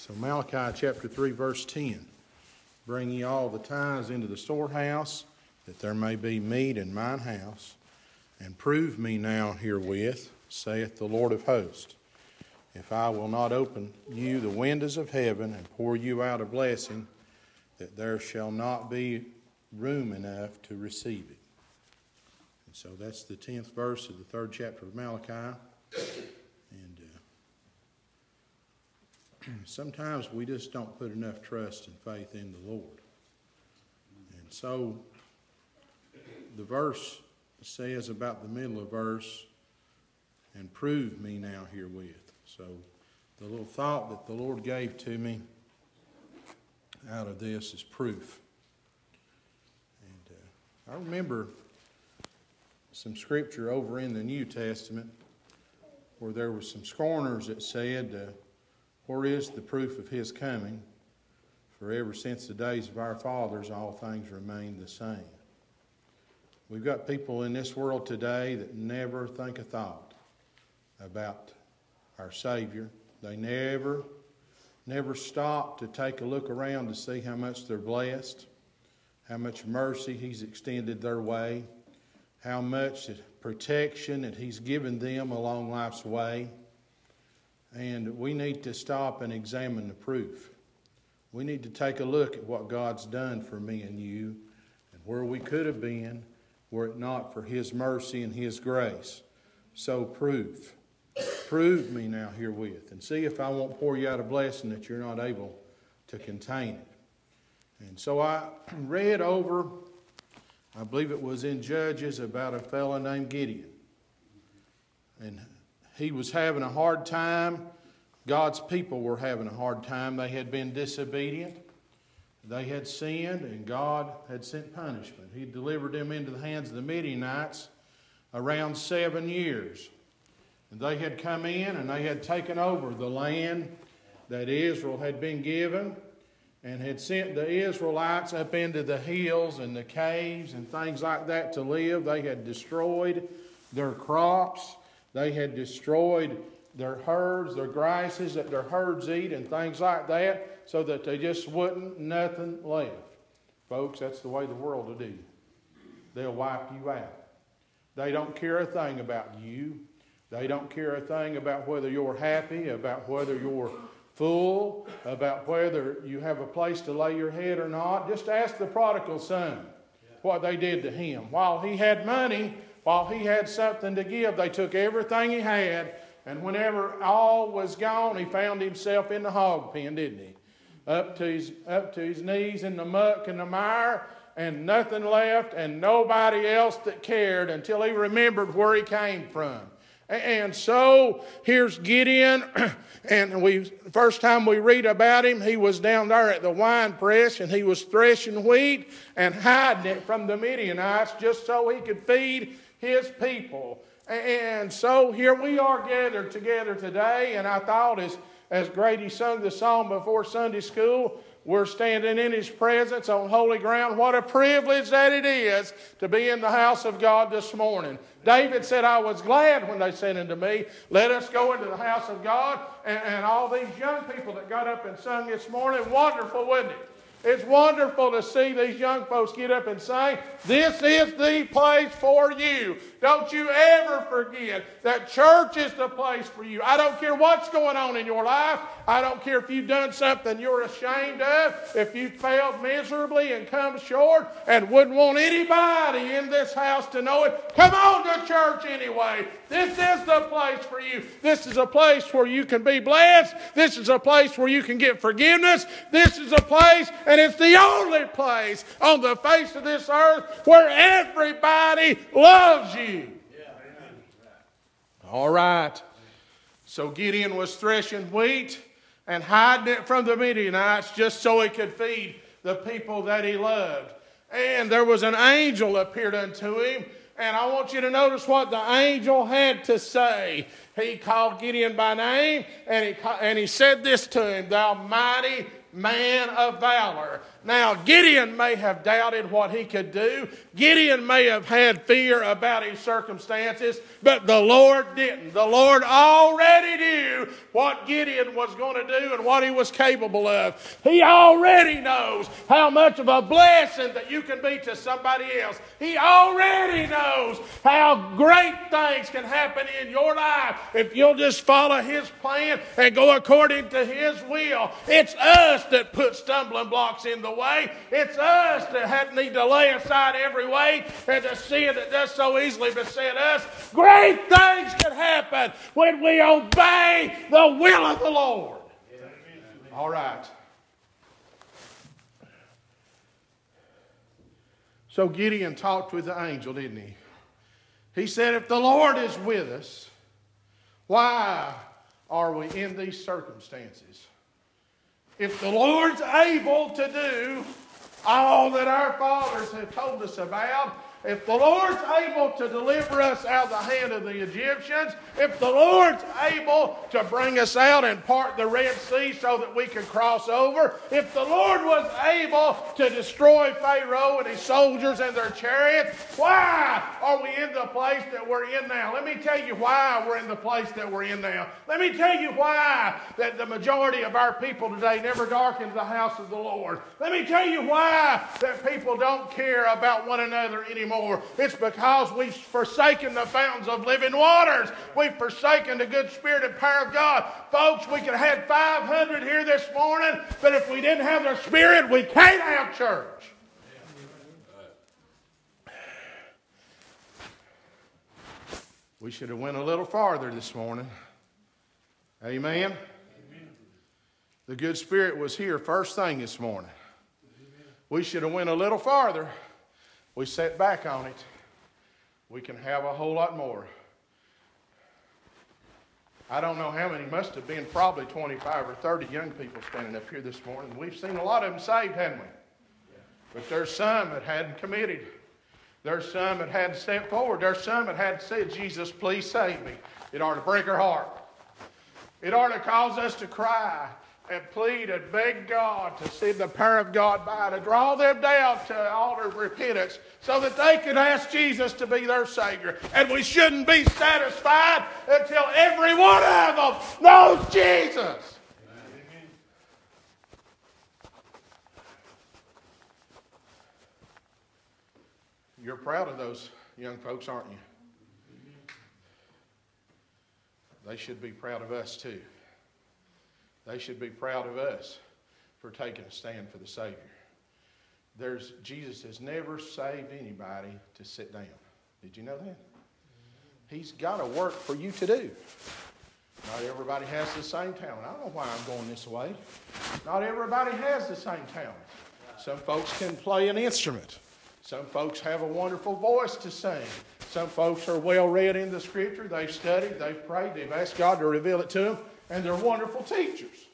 So, Malachi chapter 3, verse 10 Bring ye all the tithes into the storehouse, that there may be meat in mine house, and prove me now herewith, saith the Lord of hosts, if I will not open you the windows of heaven and pour you out a blessing, that there shall not be room enough to receive it. And so that's the 10th verse of the third chapter of Malachi. And uh, sometimes we just don't put enough trust and faith in the Lord. And so the verse says about the middle of verse, and prove me now herewith. So the little thought that the Lord gave to me out of this is proof. And uh, I remember some scripture over in the New Testament where there were some scorners that said, uh, Where is the proof of his coming? For ever since the days of our fathers, all things remain the same. We've got people in this world today that never think a thought about our Savior. They never, never stop to take a look around to see how much they're blessed, how much mercy He's extended their way, how much protection that He's given them along life's way. And we need to stop and examine the proof. We need to take a look at what God's done for me and you and where we could have been were it not for His mercy and His grace. So prove. Prove me now herewith and see if I won't pour you out a blessing that you're not able to contain it. And so I read over I believe it was in Judges about a fellow named Gideon. And he was having a hard time. God's people were having a hard time. They had been disobedient. They had sinned, and God had sent punishment. He delivered them into the hands of the Midianites around seven years. And they had come in and they had taken over the land that Israel had been given and had sent the Israelites up into the hills and the caves and things like that to live. They had destroyed their crops, they had destroyed their herds, their grasses that their herds eat, and things like that, so that they just wouldn't nothing left. Folks, that's the way the world will do. They'll wipe you out. They don't care a thing about you. They don't care a thing about whether you're happy, about whether you're full, about whether you have a place to lay your head or not. Just ask the prodigal son what they did to him. While he had money, while he had something to give, they took everything he had, and whenever all was gone, he found himself in the hog pen, didn't he? Up to his, up to his knees in the muck and the mire, and nothing left, and nobody else that cared until he remembered where he came from. And so here's Gideon, and we first time we read about him, he was down there at the wine press and he was threshing wheat and hiding it from the Midianites just so he could feed his people. And so here we are gathered together today, and I thought as as Grady sung the song before Sunday school, we're standing in His presence on holy ground. What a privilege that it is to be in the house of God this morning. David said, I was glad when they said unto me, Let us go into the house of God. And, and all these young people that got up and sung this morning, wonderful, wasn't it? It's wonderful to see these young folks get up and say, This is the place for you. Don't you ever forget that church is the place for you. I don't care what's going on in your life. I don't care if you've done something you're ashamed of, if you failed miserably and come short and wouldn't want anybody in this house to know it. Come on to church anyway. This is the place for you. This is a place where you can be blessed. This is a place where you can get forgiveness. This is a place, and it's the only place on the face of this earth where everybody loves you. All right. So Gideon was threshing wheat and hiding it from the Midianites just so he could feed the people that he loved. And there was an angel appeared unto him. And I want you to notice what the angel had to say. He called Gideon by name and he, and he said this to him Thou mighty man of valor. Now, Gideon may have doubted what he could do. Gideon may have had fear about his circumstances, but the Lord didn't. The Lord already knew what Gideon was going to do and what he was capable of. He already knows how much of a blessing that you can be to somebody else. He already knows how great things can happen in your life if you'll just follow his plan and go according to his will. It's us that put stumbling blocks in the the way. It's us that have, need to lay aside every weight and the sin that does so easily beset us. Great things can happen when we obey the will of the Lord. All right. So Gideon talked with the angel, didn't he? He said, If the Lord is with us, why are we in these circumstances? If the Lord's able to do all that our fathers have told us about, if the Lord's able to deliver us out of the hand of the Egyptians, if the Lord's able to bring us out and part the Red Sea so that we can cross over, if the Lord was able to destroy Pharaoh and his soldiers and their chariots, why are we in the place that we're in now? Let me tell you why we're in the place that we're in now. Let me tell you why that the majority of our people today never darkens the house of the Lord. Let me tell you why that people don't care about one another anymore anymore. It's because we've forsaken the fountains of living waters. We've forsaken the good spirit and power of God. Folks, we could have had 500 here this morning, but if we didn't have the spirit, we can't have church. We should have went a little farther this morning. Amen. Amen. The good spirit was here first thing this morning. We should have went a little farther we set back on it, we can have a whole lot more. I don't know how many, must have been probably 25 or 30 young people standing up here this morning. We've seen a lot of them saved, haven't we? But there's some that hadn't committed. There's some that hadn't stepped forward. There's some that hadn't said, Jesus, please save me. It ought to break our heart. It ought to cause us to cry and plead and beg God to send the power of God by to draw them down to altar of repentance so that they can ask Jesus to be their Savior. And we shouldn't be satisfied until every one of them knows Jesus. You're proud of those young folks, aren't you? They should be proud of us too. They should be proud of us for taking a stand for the Savior. There's, Jesus has never saved anybody to sit down. Did you know that? He's got a work for you to do. Not everybody has the same talent. I don't know why I'm going this way. Not everybody has the same talent. Some folks can play an instrument. Some folks have a wonderful voice to sing. Some folks are well read in the scripture. They've studied, they've prayed, they've asked God to reveal it to them and they're wonderful teachers.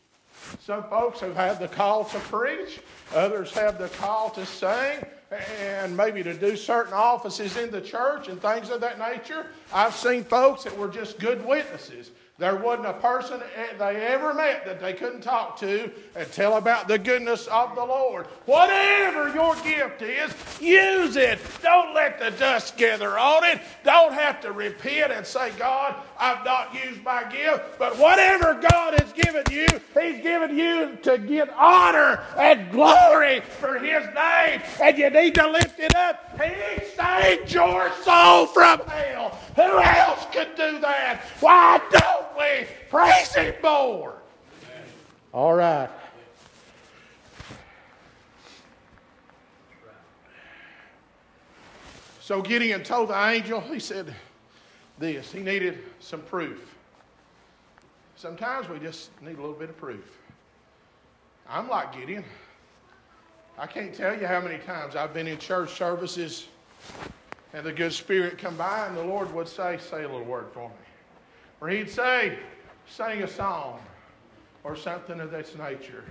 Some folks have had the call to preach, others have the call to sing, and maybe to do certain offices in the church and things of that nature. I've seen folks that were just good witnesses. There wasn't a person they ever met that they couldn't talk to and tell about the goodness of the Lord. Whatever your gift is, use it. Don't let the dust gather on it. Don't have to repent and say, God, I've not used my gift. But whatever God has given you, He's given you to get honor and glory for His name. And you need to lift it up. He saved your soul from hell. Who else could do that? Why don't we praise Him more. All right. So Gideon told the angel, he said this. He needed some proof. Sometimes we just need a little bit of proof. I'm like Gideon. I can't tell you how many times I've been in church services and the good spirit come by and the Lord would say, say a little word for me. Or he'd say, sing a song or something of this nature.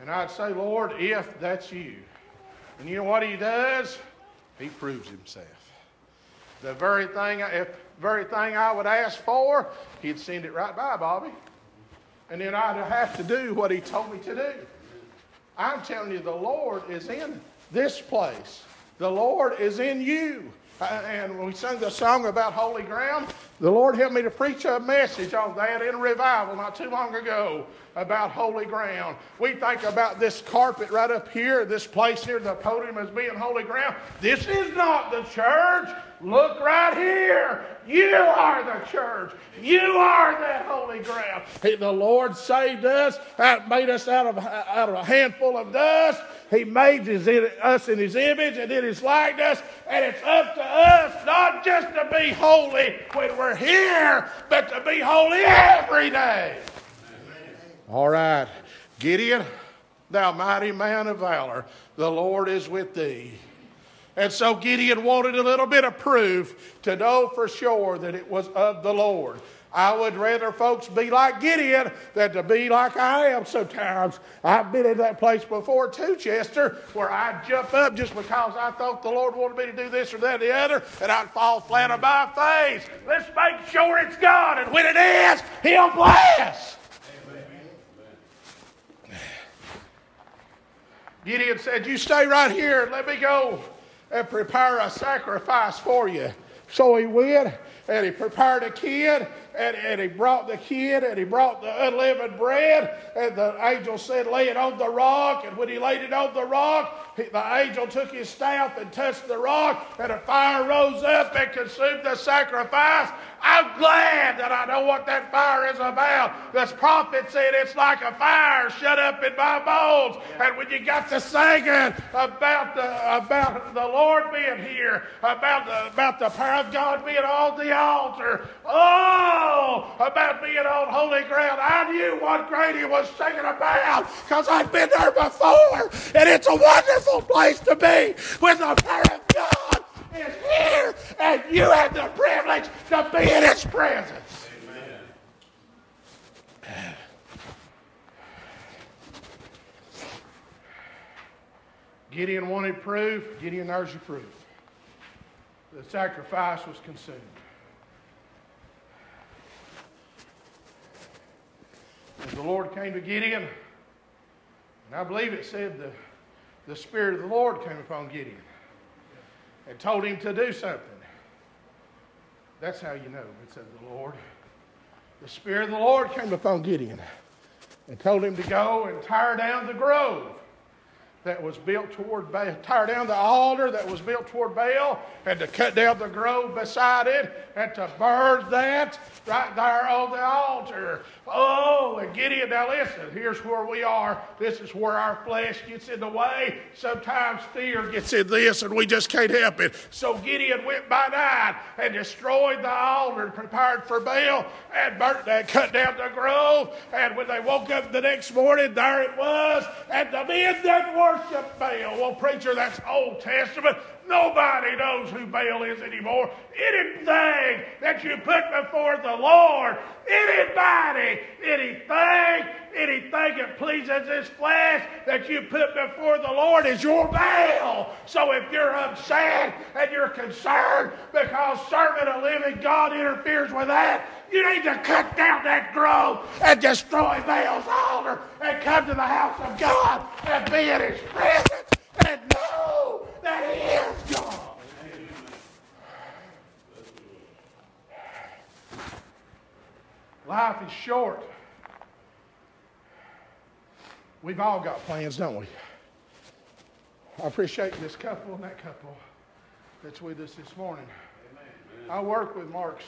And I'd say, Lord, if that's you. And you know what he does? He proves himself. The very thing, if very thing I would ask for, he'd send it right by, Bobby. And then I'd have to do what he told me to do. I'm telling you, the Lord is in this place. The Lord is in you. Uh, and we sung the song about holy ground, the Lord helped me to preach a message on that in a revival not too long ago about holy ground. We think about this carpet right up here, this place here, the podium as being holy ground. This is not the church. Look right here. You are the church. You are that holy ground. The Lord saved us, made us out of, out of a handful of dust. He made us in His image and in His likeness, and it's up to us not just to be holy when we're here, but to be holy every day. All right. Gideon, thou mighty man of valor, the Lord is with thee. And so Gideon wanted a little bit of proof to know for sure that it was of the Lord. I would rather folks be like Gideon than to be like I am sometimes. I've been in that place before too, Chester, where I'd jump up just because I thought the Lord wanted me to do this or that or the other, and I'd fall flat on my face. Let's make sure it's God, and when it is, He'll bless. Gideon said, You stay right here and let me go and prepare a sacrifice for you. So he went and he prepared a kid and, and he brought the kid and he brought the unleavened bread and the angel said lay it on the rock. And when he laid it on the rock the angel took his staff and touched the rock and a fire rose up and consumed the sacrifice I'm glad that I know what that fire is about. This prophet said it's like a fire shut up in my bones. And when you got to singing about the about the Lord being here, about the about the power of God being on the altar, oh, about being on holy ground, I knew what Grady was singing about because I'd been there before, and it's a wonderful place to be with the power of God is here, and you have the privilege to be in His presence. Amen. Gideon wanted proof. Gideon, there's your proof. The sacrifice was consumed. As the Lord came to Gideon, and I believe it said the, the Spirit of the Lord came upon Gideon and told him to do something. That's how you know it's of the Lord. The Spirit of the Lord came upon Gideon and told him to go and tear down the grove that was built toward Baal, tear down the altar that was built toward Baal, and to cut down the grove beside it, and to burn that right there on the altar. Oh, and Gideon, now listen, here's where we are. This is where our flesh gets in the way. Sometimes fear gets in this, and we just can't help it. So Gideon went by night and destroyed the altar prepared for Baal and burnt that, cut down the grove. And when they woke up the next morning, there it was. And the men that worship Baal, well, preacher, that's Old Testament. Nobody knows who Baal is anymore. Anything that you put before the Lord, anybody, anything, anything that pleases his flesh that you put before the Lord is your Baal. So if you're upset and you're concerned because serving a living God interferes with that, you need to cut down that grove and destroy Baal's altar and come to the house of God and be in his presence and know Life is short. We've all got plans, don't we? I appreciate this couple and that couple that's with us this morning. Amen. I work with Mark's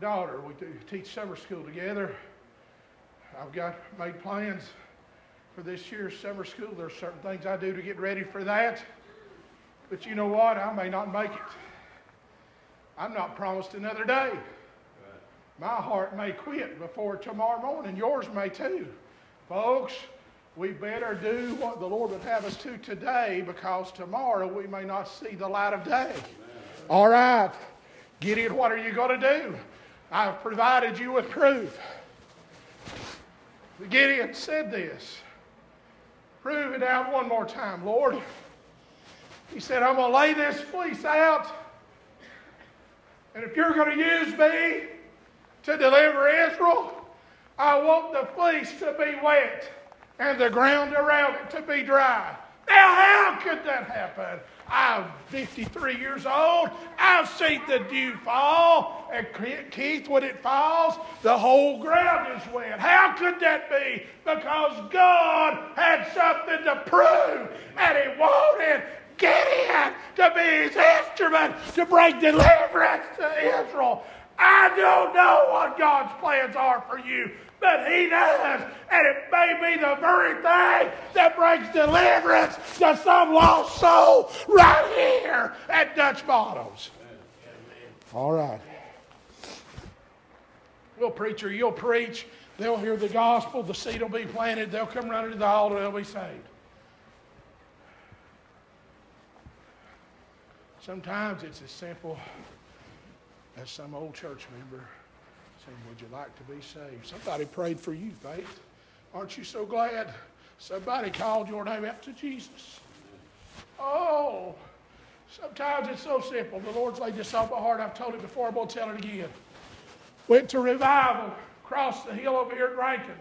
daughter. We teach summer school together. I've got made plans for this year's summer school. There's certain things I do to get ready for that. But you know what? I may not make it. I'm not promised another day. My heart may quit before tomorrow morning. Yours may too. Folks, we better do what the Lord would have us to today because tomorrow we may not see the light of day. All right. Gideon, what are you going to do? I've provided you with proof. Gideon said this. Prove it out one more time, Lord. He said, I'm going to lay this fleece out. And if you're going to use me to deliver Israel, I want the fleece to be wet. and the ground around it to be dry. Now, how could that happen? I'm 53 years old. I've seen the dew fall. And Keith, when it falls, the whole ground is wet. How could that be? Because God had something to prove, and He wanted Gideon to be His instrument to bring deliverance to Israel. I don't know what God's plans are for you, but He does. And it may be the very thing that brings deliverance to some lost soul right here at Dutch Bottoms. All right. Well, preacher, you'll preach. They'll hear the gospel. The seed will be planted. They'll come running to the altar. They'll be saved. Sometimes it's as simple as some old church member saying, Would you like to be saved? Somebody prayed for you, Faith. Aren't you so glad somebody called your name to Jesus? Oh, sometimes it's so simple. The Lord's laid this on my heart. I've told it before. I'm going to tell it again. Went to revival across the hill over here at Rankin.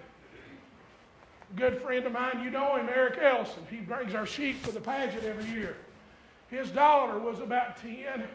A good friend of mine, you know him, Eric Ellison. He brings our sheep for the pageant every year. His daughter was about 10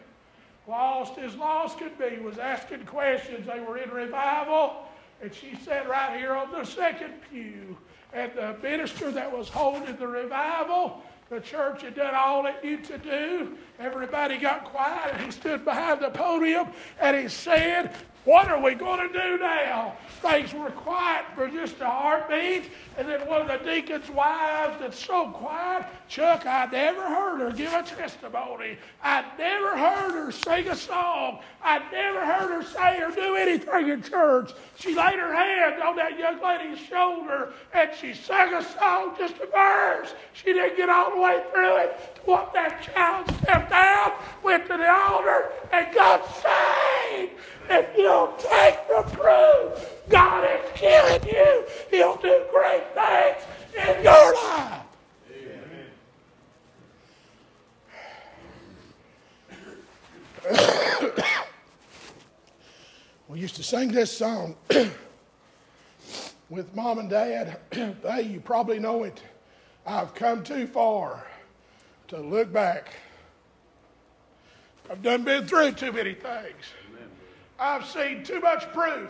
lost as lost could be, was asking questions. They were in revival, and she sat right here on the second pew. And the minister that was holding the revival, the church had done all it knew to do. Everybody got quiet, and he stood behind the podium and he said, what are we going to do now? Things were quiet for just a heartbeat. And then one of the deacon's wives that's so quiet, Chuck, I never heard her give a testimony. I never heard her sing a song. I never heard her say or do anything in church. She laid her hand on that young lady's shoulder and she sang a song, just a verse. She didn't get all the way through it. What that child stepped out, went to the altar, and got saved. If you'll take the proof, God is killing you. He'll do great things in your life. we used to sing this song with mom and dad. hey, you probably know it. I've come too far to look back. I've done been through too many things. I've seen too much proof.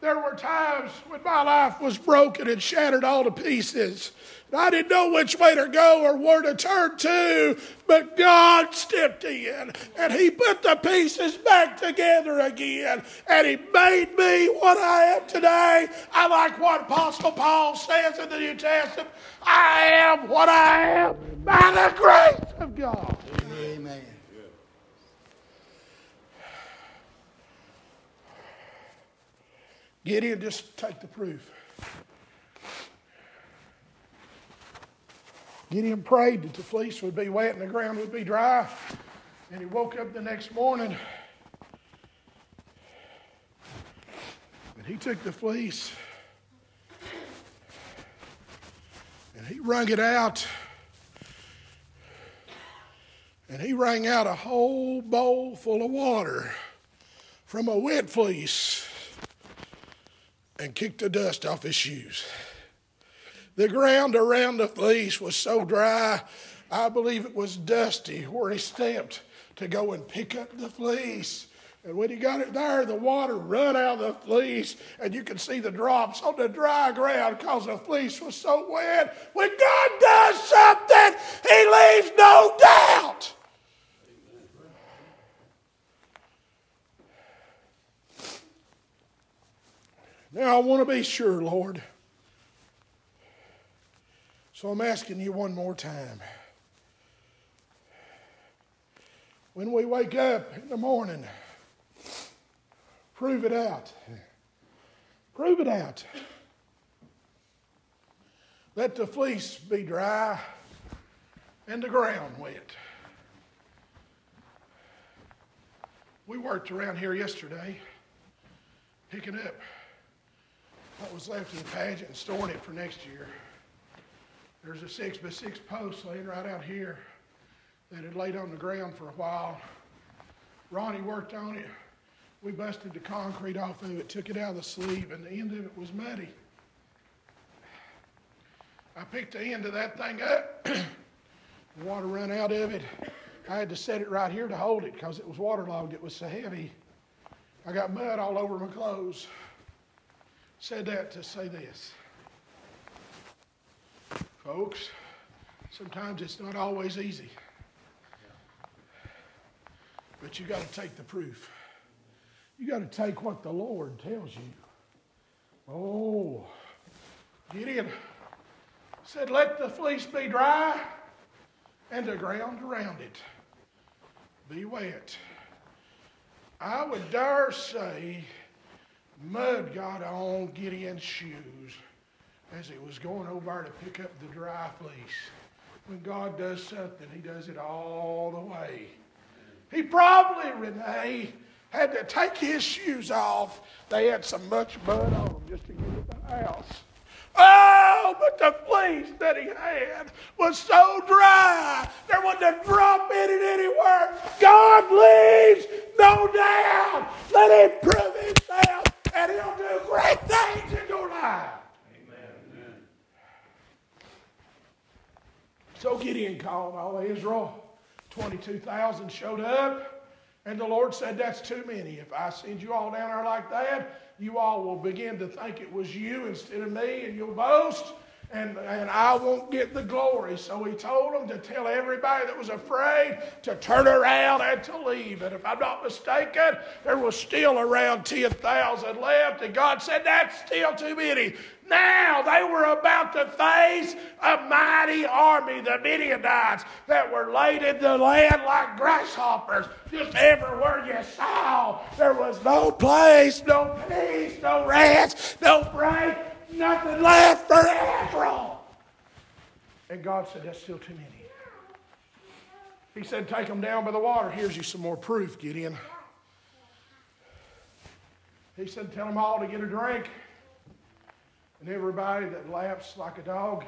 There were times when my life was broken and shattered all to pieces. And I didn't know which way to go or where to turn to, but God stepped in and He put the pieces back together again. And He made me what I am today. I like what Apostle Paul says in the New Testament I am what I am by the grace of God. Amen. In, just take the proof. Gideon prayed that the fleece would be wet and the ground would be dry. And he woke up the next morning and he took the fleece and he wrung it out. And he wrung out a whole bowl full of water from a wet fleece and kicked the dust off his shoes. The ground around the fleece was so dry, I believe it was dusty where he stepped to go and pick up the fleece. And when he got it there, the water run out of the fleece, and you could see the drops on the dry ground because the fleece was so wet. When God does something, He leaves no doubt. Now, I want to be sure, Lord. So I'm asking you one more time. When we wake up in the morning, prove it out. Prove it out. Let the fleece be dry and the ground wet. We worked around here yesterday picking up what was left of the pageant and storing it for next year. There's a six by six post laying right out here that had laid on the ground for a while. Ronnie worked on it. We busted the concrete off of it, took it out of the sleeve, and the end of it was muddy. I picked the end of that thing up. the water ran out of it. I had to set it right here to hold it because it was waterlogged. It was so heavy. I got mud all over my clothes. Said that to say this. Folks, sometimes it's not always easy. But you got to take the proof. You got to take what the Lord tells you. Oh, Gideon said, Let the fleece be dry and the ground around it be wet. I would dare say mud got on Gideon's shoes as he was going over to pick up the dry fleece. When God does something, he does it all the way. He probably, Renee, had to take his shoes off. They had so much mud on them just to get to the house. Oh, but the fleece that he had was so dry, there wasn't a drop in it anywhere. God leaves no doubt. Let him prove himself, and he'll do great things in your life. Amen. So Gideon called all Israel. 22,000 showed up. And the Lord said, That's too many. If I send you all down there like that, you all will begin to think it was you instead of me, and you'll boast, and, and I won't get the glory. So he told them to tell everybody that was afraid to turn around and to leave. And if I'm not mistaken, there was still around 10,000 left, and God said, That's still too many. Now they were about to face a mighty army, the Midianites, that were laid in the land like grasshoppers. Just everywhere you saw, there was no place, no peace, no rest, no break, nothing left for Israel. And God said, That's still too many. He said, Take them down by the water. Here's you some more proof, Gideon. He said, Tell them all to get a drink. And everybody that laps like a dog,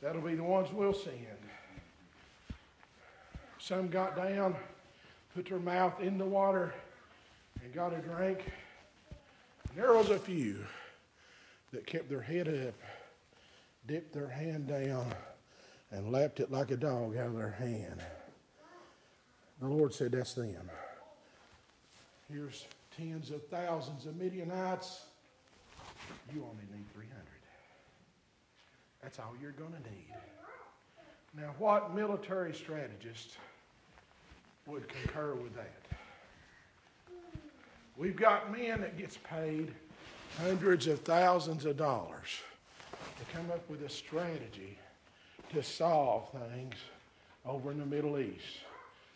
that'll be the ones we'll send. Some got down, put their mouth in the water, and got a drink. And there was a few that kept their head up, dipped their hand down, and lapped it like a dog out of their hand. The Lord said, That's them. Here's tens of thousands of Midianites you only need 300. That's all you're going to need. Now, what military strategist would concur with that? We've got men that gets paid hundreds of thousands of dollars to come up with a strategy to solve things over in the Middle East.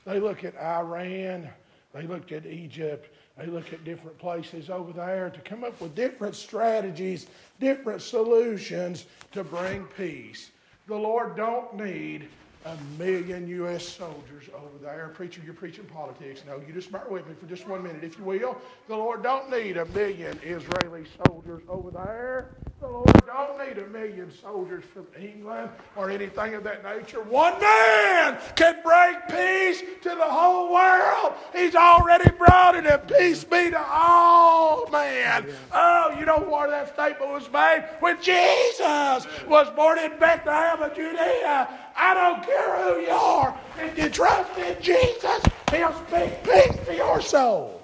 They look at Iran, they looked at Egypt, they look at different places over there to come up with different strategies, different solutions to bring peace. The Lord don't need a million U.S. soldiers over there. Preacher, you're preaching politics. No, you just bear with me for just one minute, if you will. The Lord don't need a million Israeli soldiers over there. The Lord don't need a million soldiers from England or anything of that nature. One man can bring peace to the whole world. He's already brought it, and peace be to all men. Oh, you know where that statement was made? When Jesus was born in Bethlehem of Judea. I don't care who you are. If you trust in Jesus, He'll speak peace to your soul.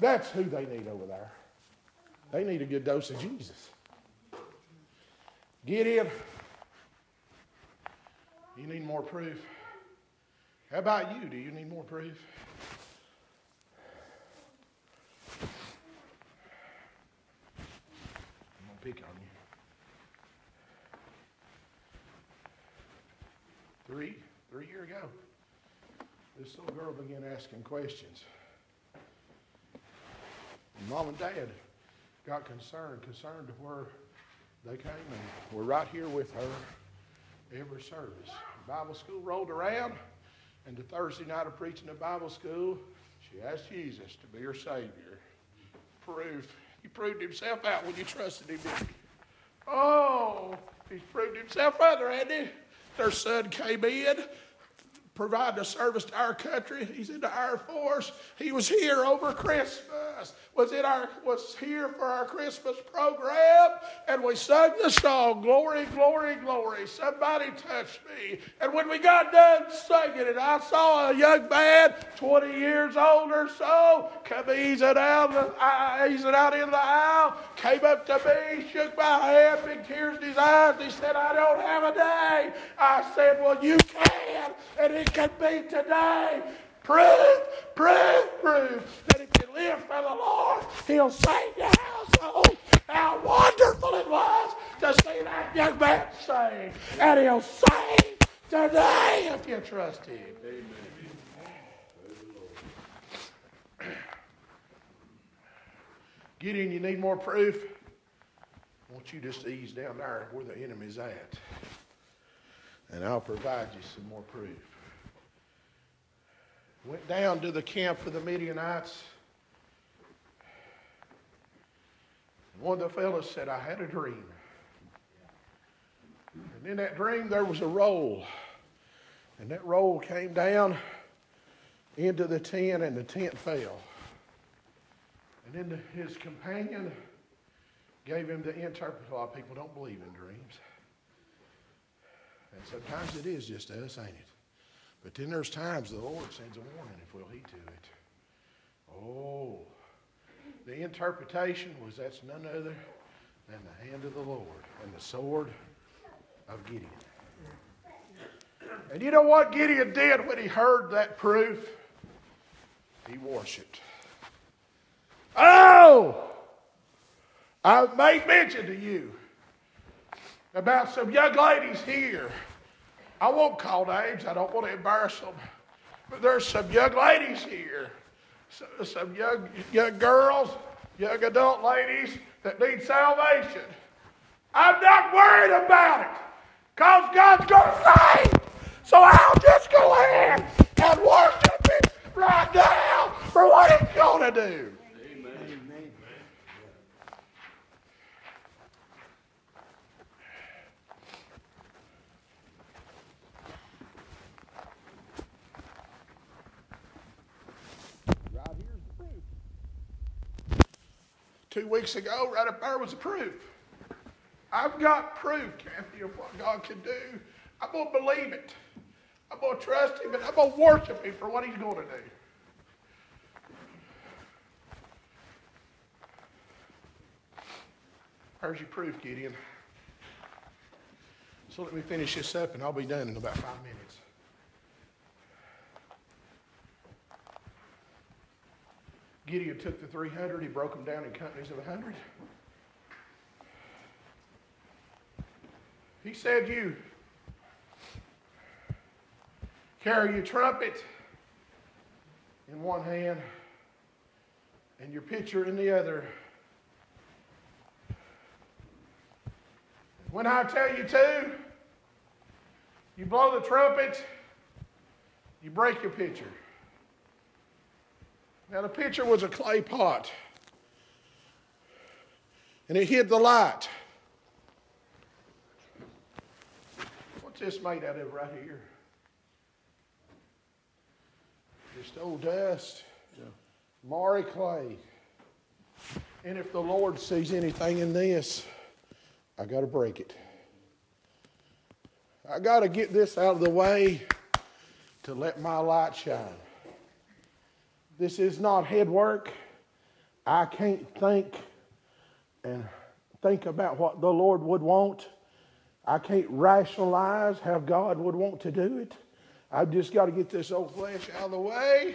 That's who they need over there. They need a good dose of Jesus. Get. You need more proof. How about you? Do you need more proof? I'm going to pick on you. Three, three years ago, this little girl began asking questions. Mom and Dad got concerned, concerned to where they came and we're right here with her every service. Bible school rolled around, and the Thursday night of preaching at Bible school, she asked Jesus to be her Savior. Proof. He proved himself out when you trusted him? Oh, he's proved himself out he? Their son came in, providing a service to our country. He's in the Air Force. He was here over Christmas. Was in our was here for our Christmas program, and we sung the song "Glory, Glory, Glory." Somebody touched me, and when we got done singing it, I saw a young man, twenty years old or so, come easing out, the, uh, easing out in the aisle, came up to me, shook my hand, big tears in his eyes. He said, "I don't have a day." I said, "Well, you can, and it can be today." Prove, prove, prove that you live for the Lord, He'll save your household. How wonderful it was to see that young man saved. And He'll save today if you trust Him. Amen. Gideon, you need more proof? Won't you just ease down there where the enemy's at? And I'll provide you some more proof. Went down to the camp of the Midianites. One of the fellows said, I had a dream. And in that dream, there was a roll. And that roll came down into the tent, and the tent fell. And then the, his companion gave him the interpret. A lot of people don't believe in dreams. And sometimes it is just us, ain't it? But then there's times the Lord sends a warning if we'll heed to it. Oh, the interpretation was that's none other than the hand of the Lord and the sword of Gideon. And you know what Gideon did when he heard that proof? He worshiped. Oh! I've made mention to you about some young ladies here I won't call names, I don't want to embarrass them. But there's some young ladies here, some young, young girls, young adult ladies that need salvation. I'm not worried about it because God's going to save. So I'll just go ahead and worship Him right now for what He's going to do. Two weeks ago, right up there was a proof. I've got proof, Kathy, of what God can do. I'm going to believe it. I'm going to trust Him, and I'm going to worship Him for what He's going to do. There's your proof, Gideon. So let me finish this up, and I'll be done in about five minutes. Gideon took the 300, he broke them down in companies of 100. He said, You carry your trumpet in one hand and your pitcher in the other. When I tell you to, you blow the trumpet, you break your pitcher. Now, the pitcher was a clay pot, and it hid the light. What's this made out of right here? Just old dust, yeah. clay. And if the Lord sees anything in this, I got to break it. I got to get this out of the way to let my light shine. This is not head work. I can't think and think about what the Lord would want. I can't rationalize how God would want to do it. I've just got to get this old flesh out of the way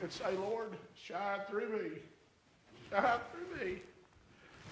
and say, Lord, shine through me. Shine through me.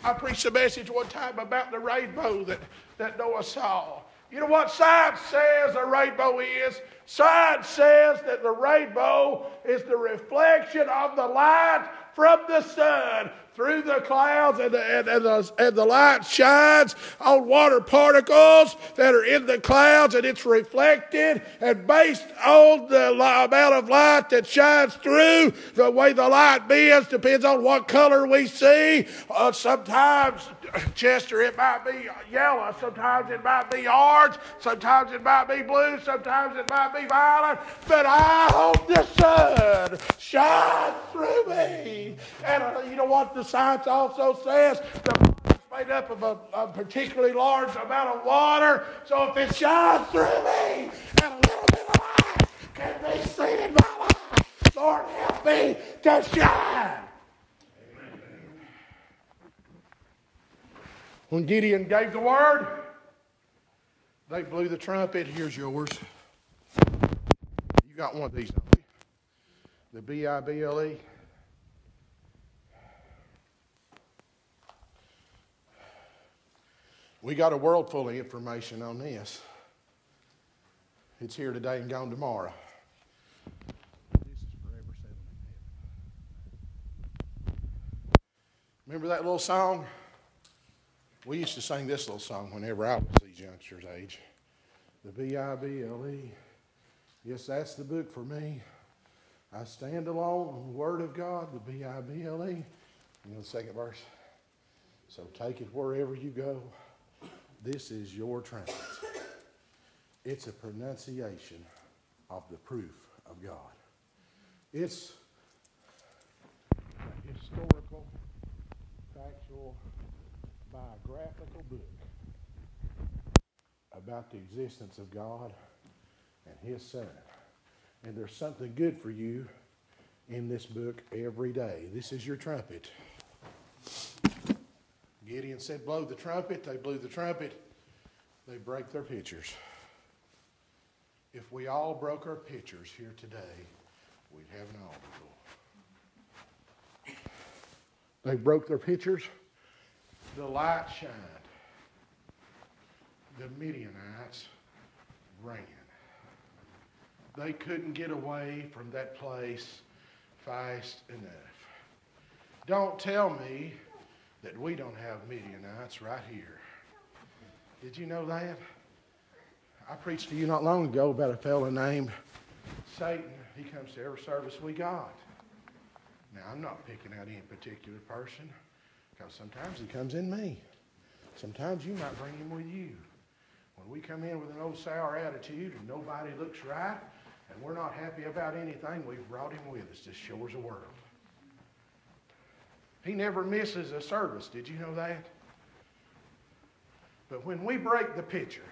I preached a message one time about the rainbow that, that Noah saw. You know what science says a rainbow is? Science says that the rainbow is the reflection of the light from the sun through the clouds, and the, and, and, the, and the light shines on water particles that are in the clouds, and it's reflected. And based on the amount of light that shines through, the way the light bends depends on what color we see. Uh, sometimes Chester, it might be yellow. Sometimes it might be orange. Sometimes it might be blue. Sometimes it might be violet. But I hope the sun shines through me. And uh, you know what the science also says? The body's made up of a, a particularly large amount of water. So if it shines through me and a little bit of light can be seen in my life, Lord, help me to shine. When Gideon gave the word, they blew the trumpet. Here's yours. You got one of these? The B I B L E. We got a world full of information on this. It's here today and gone tomorrow. Remember that little song? We used to sing this little song whenever I was these youngsters' age. The B I B L E. Yes, that's the book for me. I stand alone on the Word of God, the B I B L E. You know the second verse? So take it wherever you go. This is your trumpet. It's a pronunciation of the proof of God. It's a historical, factual, biographical book about the existence of God and His Son. And there's something good for you in this book every day. This is your trumpet. Gideon said, Blow the trumpet. They blew the trumpet. They break their pitchers. If we all broke our pitchers here today, we'd have an altar. They broke their pitchers. The light shined. The Midianites ran. They couldn't get away from that place fast enough. Don't tell me that we don't have Midianites right here. Did you know that? I preached to you not long ago about a fellow named Satan. He comes to every service we got. Now, I'm not picking out any particular person because sometimes he comes in me. Sometimes you might bring him with you. When we come in with an old sour attitude and nobody looks right and we're not happy about anything, we've brought him with us to shores of world. He never misses a service. Did you know that? But when we break the pitcher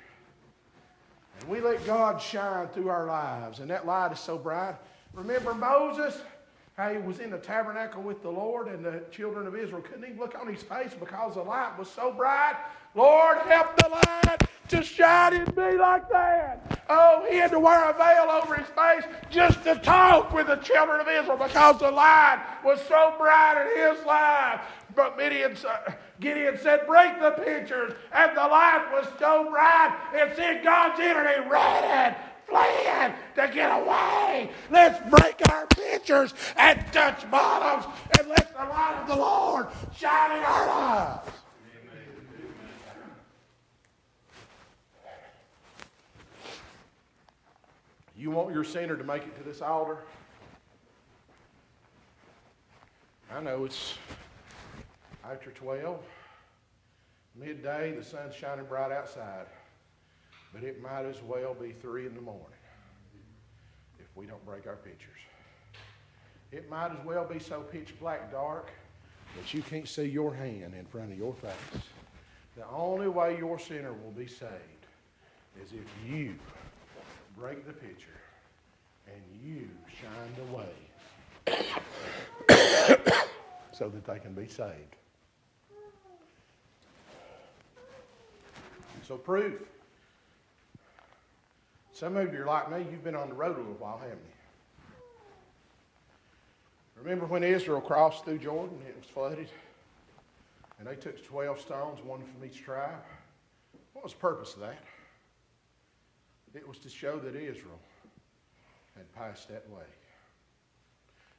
and we let God shine through our lives, and that light is so bright. Remember Moses? How he was in the tabernacle with the Lord, and the children of Israel couldn't even look on his face because the light was so bright. Lord, help the light to shine in me like that. Oh, he had to wear a veil over his face just to talk with the children of Israel because the light was so bright in his life. But Gideon, Gideon said, Break the pitchers. And the light was so bright, it said God's enemy ran fleeing to get away. Let's break our pitchers and Dutch Bottoms and let the light of the Lord shine in our lives. You want your sinner to make it to this altar? I know it's after 12, midday, the sun's shining bright outside, but it might as well be 3 in the morning if we don't break our pitchers. It might as well be so pitch black dark that you can't see your hand in front of your face. The only way your sinner will be saved is if you break the pitcher and you shine the way so that they can be saved. So, proof. Some of you are like me, you've been on the road a little while, haven't you? Remember when Israel crossed through Jordan, it was flooded, and they took 12 stones, one from each tribe? What was the purpose of that? It was to show that Israel had passed that way.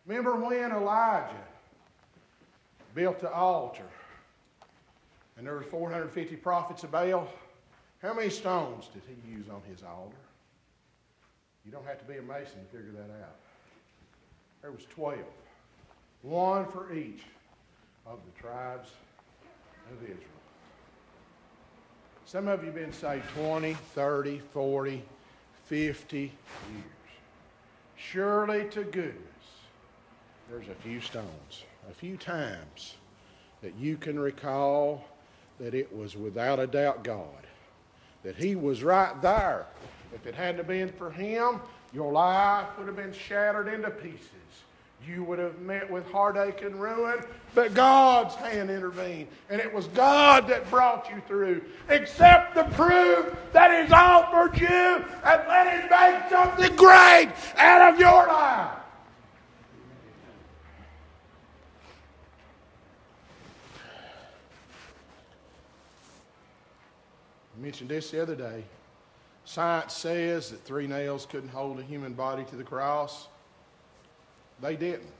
Remember when Elijah built the altar and there were 450 prophets of Baal? How many stones did he use on his altar? You don't have to be a mason to figure that out. There was 12. One for each of the tribes of Israel. Some of you have been saved 20, 30, 40, 50 years. Surely to goodness, there's a few stones, a few times that you can recall that it was without a doubt God, that He was right there. If it hadn't been for Him, your life would have been shattered into pieces. You would have met with heartache and ruin, but God's hand intervened. And it was God that brought you through. Accept the proof that He's offered you and let Him make something great out of your life. I mentioned this the other day. Science says that three nails couldn't hold a human body to the cross. They didn't.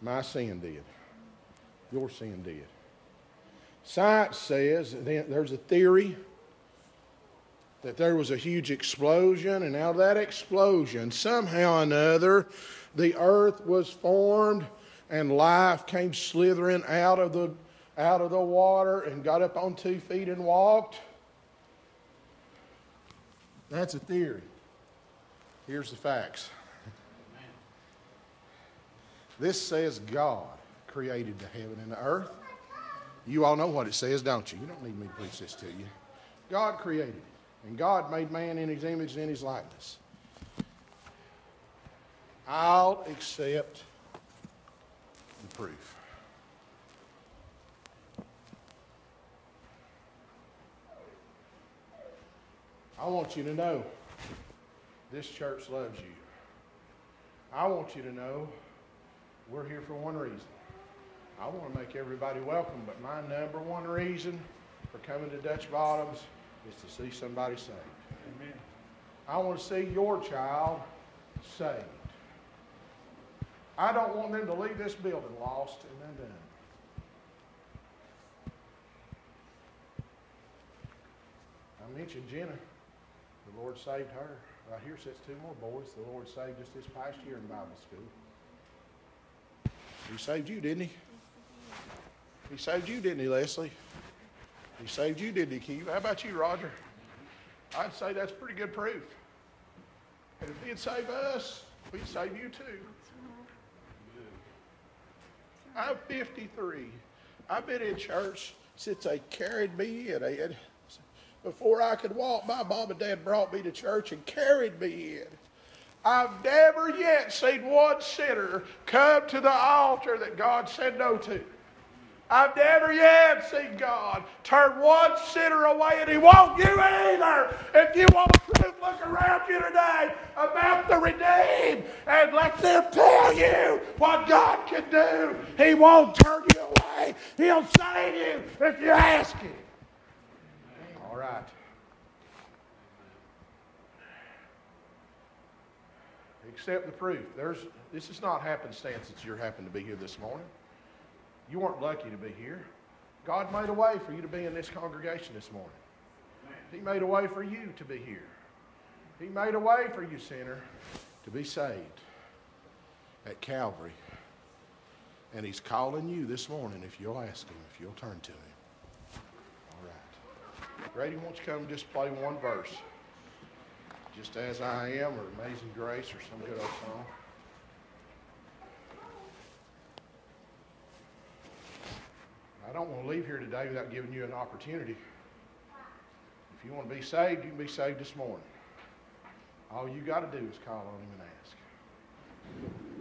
My sin did. Your sin did. Science says there's a theory that there was a huge explosion, and out of that explosion, somehow or another, the earth was formed and life came slithering out of the, out of the water and got up on two feet and walked. That's a theory. Here's the facts. This says God created the heaven and the earth. You all know what it says, don't you? You don't need me to preach this to you. God created it, and God made man in his image and in his likeness. I'll accept the proof. I want you to know this church loves you. I want you to know we're here for one reason. I want to make everybody welcome, but my number one reason for coming to Dutch Bottoms is to see somebody saved. Amen. I want to see your child saved. I don't want them to leave this building lost and undone. I mentioned Jenna. The Lord saved her. Right here sits two more boys. The Lord saved us this past year in Bible school. He saved you, didn't he? He saved you, didn't he, Leslie? He saved you, didn't he, Keith? How about you, Roger? I'd say that's pretty good proof. And if he'd save us, he'd save you too. I'm 53. I've been in church since they carried me in, Ed. Before I could walk, my mom and dad brought me to church and carried me in. I've never yet seen one sinner come to the altar that God said no to. I've never yet seen God turn one sinner away, and He won't you either. If you want proof, look around you today about the redeemed and let them tell you what God can do. He won't turn you away, He'll save you if you ask Him. All right. Accept the proof. There's, this is not happenstance that you're happen to be here this morning. You weren't lucky to be here. God made a way for you to be in this congregation this morning. He made a way for you to be here. He made a way for you, sinner, to be saved at Calvary. And He's calling you this morning if you'll ask Him, if you'll turn to Him. All right. Grady, won't you come just play one verse? Just as I am, or Amazing Grace, or some good old song. I don't want to leave here today without giving you an opportunity. If you want to be saved, you can be saved this morning. All you got to do is call on Him and ask.